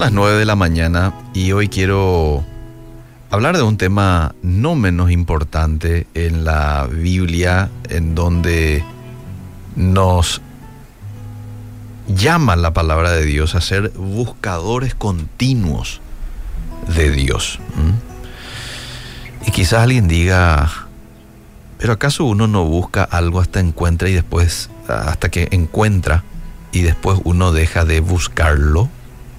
las 9 de la mañana y hoy quiero hablar de un tema no menos importante en la Biblia, en donde nos llama la palabra de Dios a ser buscadores continuos de Dios. Y quizás alguien diga, pero ¿acaso uno no busca algo hasta encuentra y después, hasta que encuentra y después uno deja de buscarlo?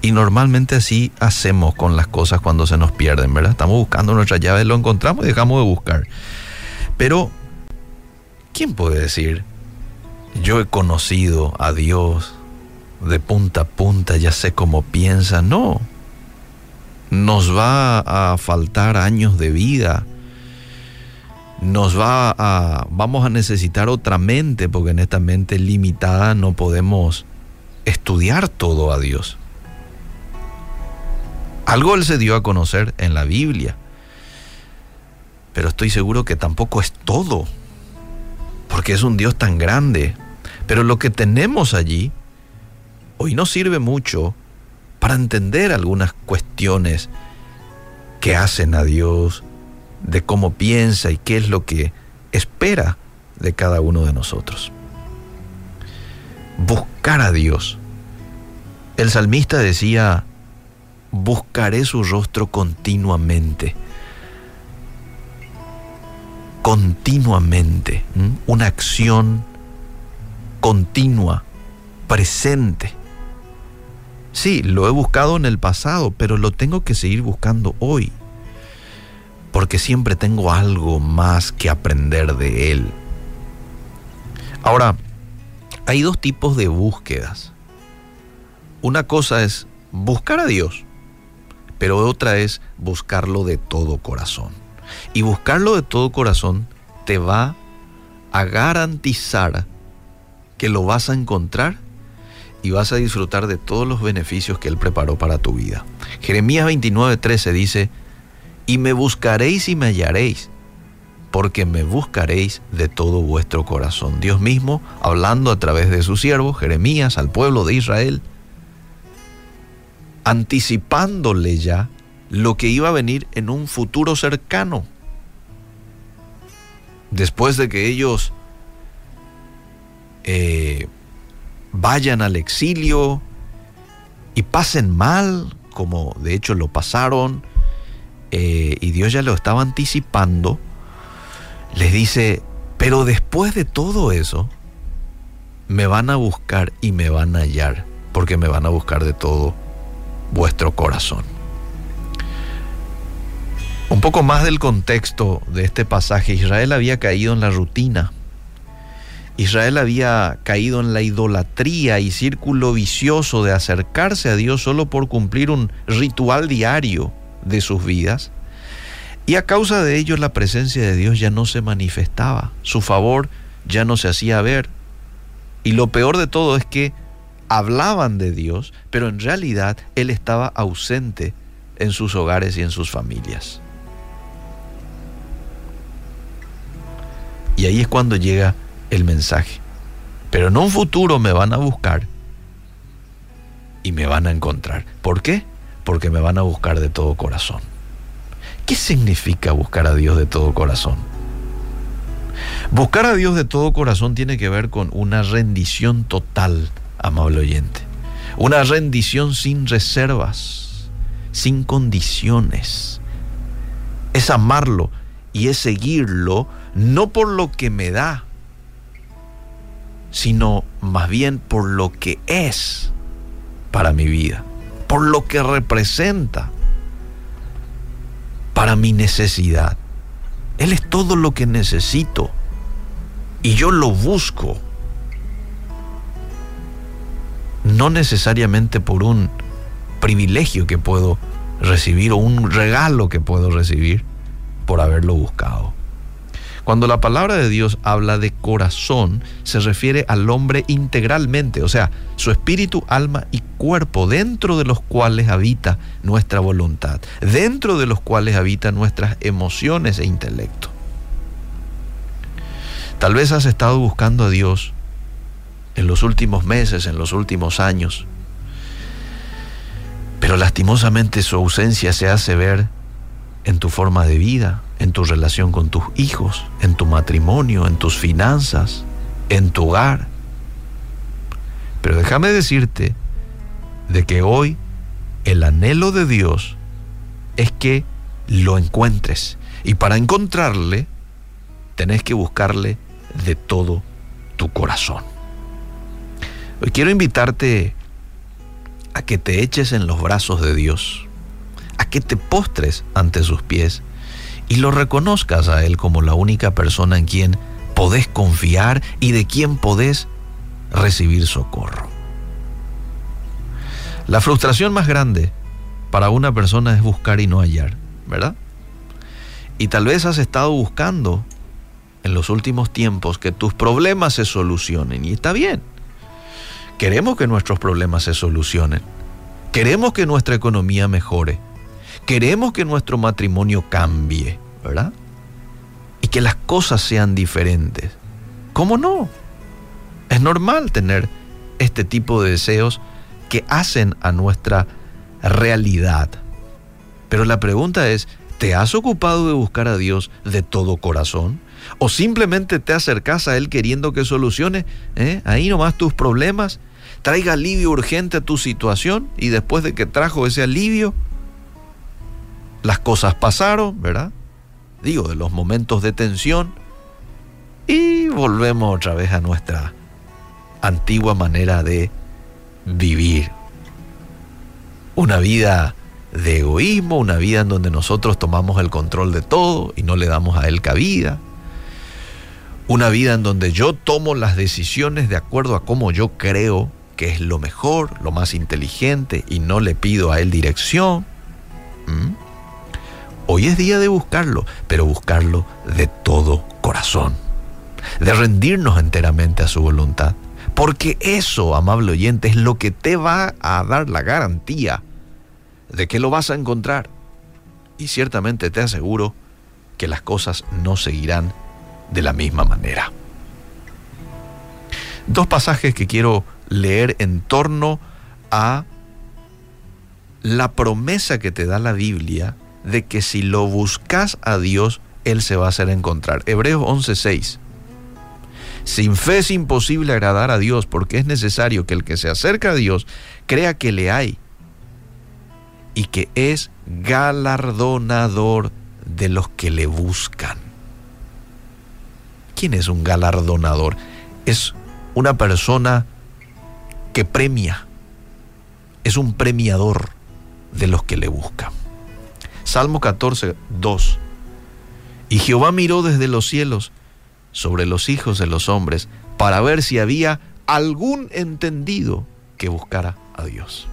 Y normalmente así hacemos con las cosas cuando se nos pierden, ¿verdad? Estamos buscando nuestra llave, lo encontramos y dejamos de buscar. Pero, ¿quién puede decir, yo he conocido a Dios de punta a punta, ya sé cómo piensa? No. Nos va a faltar años de vida. Nos va a, vamos a necesitar otra mente, porque en esta mente limitada no podemos estudiar todo a Dios. Algo él se dio a conocer en la Biblia, pero estoy seguro que tampoco es todo, porque es un Dios tan grande. Pero lo que tenemos allí hoy nos sirve mucho para entender algunas cuestiones que hacen a Dios, de cómo piensa y qué es lo que espera de cada uno de nosotros. Buscar a Dios. El salmista decía, buscaré su rostro continuamente. Continuamente. Una acción continua, presente. Sí, lo he buscado en el pasado, pero lo tengo que seguir buscando hoy. Porque siempre tengo algo más que aprender de Él. Ahora, hay dos tipos de búsquedas. Una cosa es buscar a Dios pero otra es buscarlo de todo corazón. Y buscarlo de todo corazón te va a garantizar que lo vas a encontrar y vas a disfrutar de todos los beneficios que Él preparó para tu vida. Jeremías 29:13 dice, y me buscaréis y me hallaréis, porque me buscaréis de todo vuestro corazón. Dios mismo, hablando a través de su siervo, Jeremías, al pueblo de Israel, anticipándole ya lo que iba a venir en un futuro cercano. Después de que ellos eh, vayan al exilio y pasen mal, como de hecho lo pasaron, eh, y Dios ya lo estaba anticipando, les dice, pero después de todo eso, me van a buscar y me van a hallar, porque me van a buscar de todo vuestro corazón. Un poco más del contexto de este pasaje. Israel había caído en la rutina. Israel había caído en la idolatría y círculo vicioso de acercarse a Dios solo por cumplir un ritual diario de sus vidas. Y a causa de ello la presencia de Dios ya no se manifestaba. Su favor ya no se hacía ver. Y lo peor de todo es que hablaban de Dios, pero en realidad Él estaba ausente en sus hogares y en sus familias. Y ahí es cuando llega el mensaje. Pero en un futuro me van a buscar y me van a encontrar. ¿Por qué? Porque me van a buscar de todo corazón. ¿Qué significa buscar a Dios de todo corazón? Buscar a Dios de todo corazón tiene que ver con una rendición total amable oyente. Una rendición sin reservas, sin condiciones. Es amarlo y es seguirlo no por lo que me da, sino más bien por lo que es para mi vida, por lo que representa para mi necesidad. Él es todo lo que necesito y yo lo busco no necesariamente por un privilegio que puedo recibir o un regalo que puedo recibir por haberlo buscado. Cuando la palabra de Dios habla de corazón, se refiere al hombre integralmente, o sea, su espíritu, alma y cuerpo, dentro de los cuales habita nuestra voluntad, dentro de los cuales habitan nuestras emociones e intelecto. Tal vez has estado buscando a Dios en los últimos meses, en los últimos años. Pero lastimosamente su ausencia se hace ver en tu forma de vida, en tu relación con tus hijos, en tu matrimonio, en tus finanzas, en tu hogar. Pero déjame decirte de que hoy el anhelo de Dios es que lo encuentres. Y para encontrarle, tenés que buscarle de todo tu corazón. Hoy quiero invitarte a que te eches en los brazos de Dios, a que te postres ante sus pies y lo reconozcas a Él como la única persona en quien podés confiar y de quien podés recibir socorro. La frustración más grande para una persona es buscar y no hallar, ¿verdad? Y tal vez has estado buscando en los últimos tiempos que tus problemas se solucionen y está bien. Queremos que nuestros problemas se solucionen. Queremos que nuestra economía mejore. Queremos que nuestro matrimonio cambie, ¿verdad? Y que las cosas sean diferentes. ¿Cómo no? Es normal tener este tipo de deseos que hacen a nuestra realidad. Pero la pregunta es, ¿te has ocupado de buscar a Dios de todo corazón? ¿O simplemente te acercas a Él queriendo que solucione ¿eh? ahí nomás tus problemas? Traiga alivio urgente a tu situación y después de que trajo ese alivio, las cosas pasaron, ¿verdad? Digo, de los momentos de tensión y volvemos otra vez a nuestra antigua manera de vivir. Una vida de egoísmo, una vida en donde nosotros tomamos el control de todo y no le damos a él cabida. Una vida en donde yo tomo las decisiones de acuerdo a cómo yo creo que es lo mejor, lo más inteligente y no le pido a Él dirección. Hoy es día de buscarlo, pero buscarlo de todo corazón, de rendirnos enteramente a su voluntad. Porque eso, amable oyente, es lo que te va a dar la garantía de que lo vas a encontrar. Y ciertamente te aseguro que las cosas no seguirán de la misma manera. Dos pasajes que quiero leer en torno a la promesa que te da la Biblia de que si lo buscas a Dios, Él se va a hacer encontrar. Hebreos 11:6. Sin fe es imposible agradar a Dios porque es necesario que el que se acerca a Dios crea que le hay y que es galardonador de los que le buscan. ¿Quién es un galardonador? Es una persona que premia, es un premiador de los que le buscan. Salmo 14, 2. Y Jehová miró desde los cielos sobre los hijos de los hombres para ver si había algún entendido que buscara a Dios.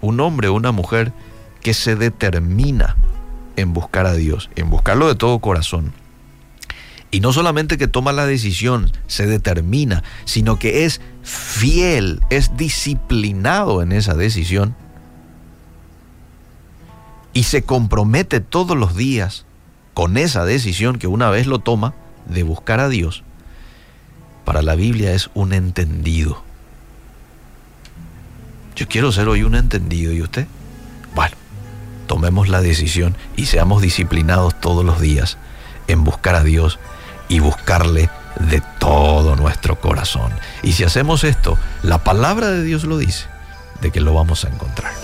Un hombre o una mujer que se determina en buscar a Dios, en buscarlo de todo corazón, y no solamente que toma la decisión, se determina, sino que es fiel, es disciplinado en esa decisión. Y se compromete todos los días con esa decisión que una vez lo toma de buscar a Dios. Para la Biblia es un entendido. Yo quiero ser hoy un entendido. ¿Y usted? Bueno, tomemos la decisión y seamos disciplinados todos los días en buscar a Dios y buscarle de todo nuestro corazón. Y si hacemos esto, la palabra de Dios lo dice, de que lo vamos a encontrar.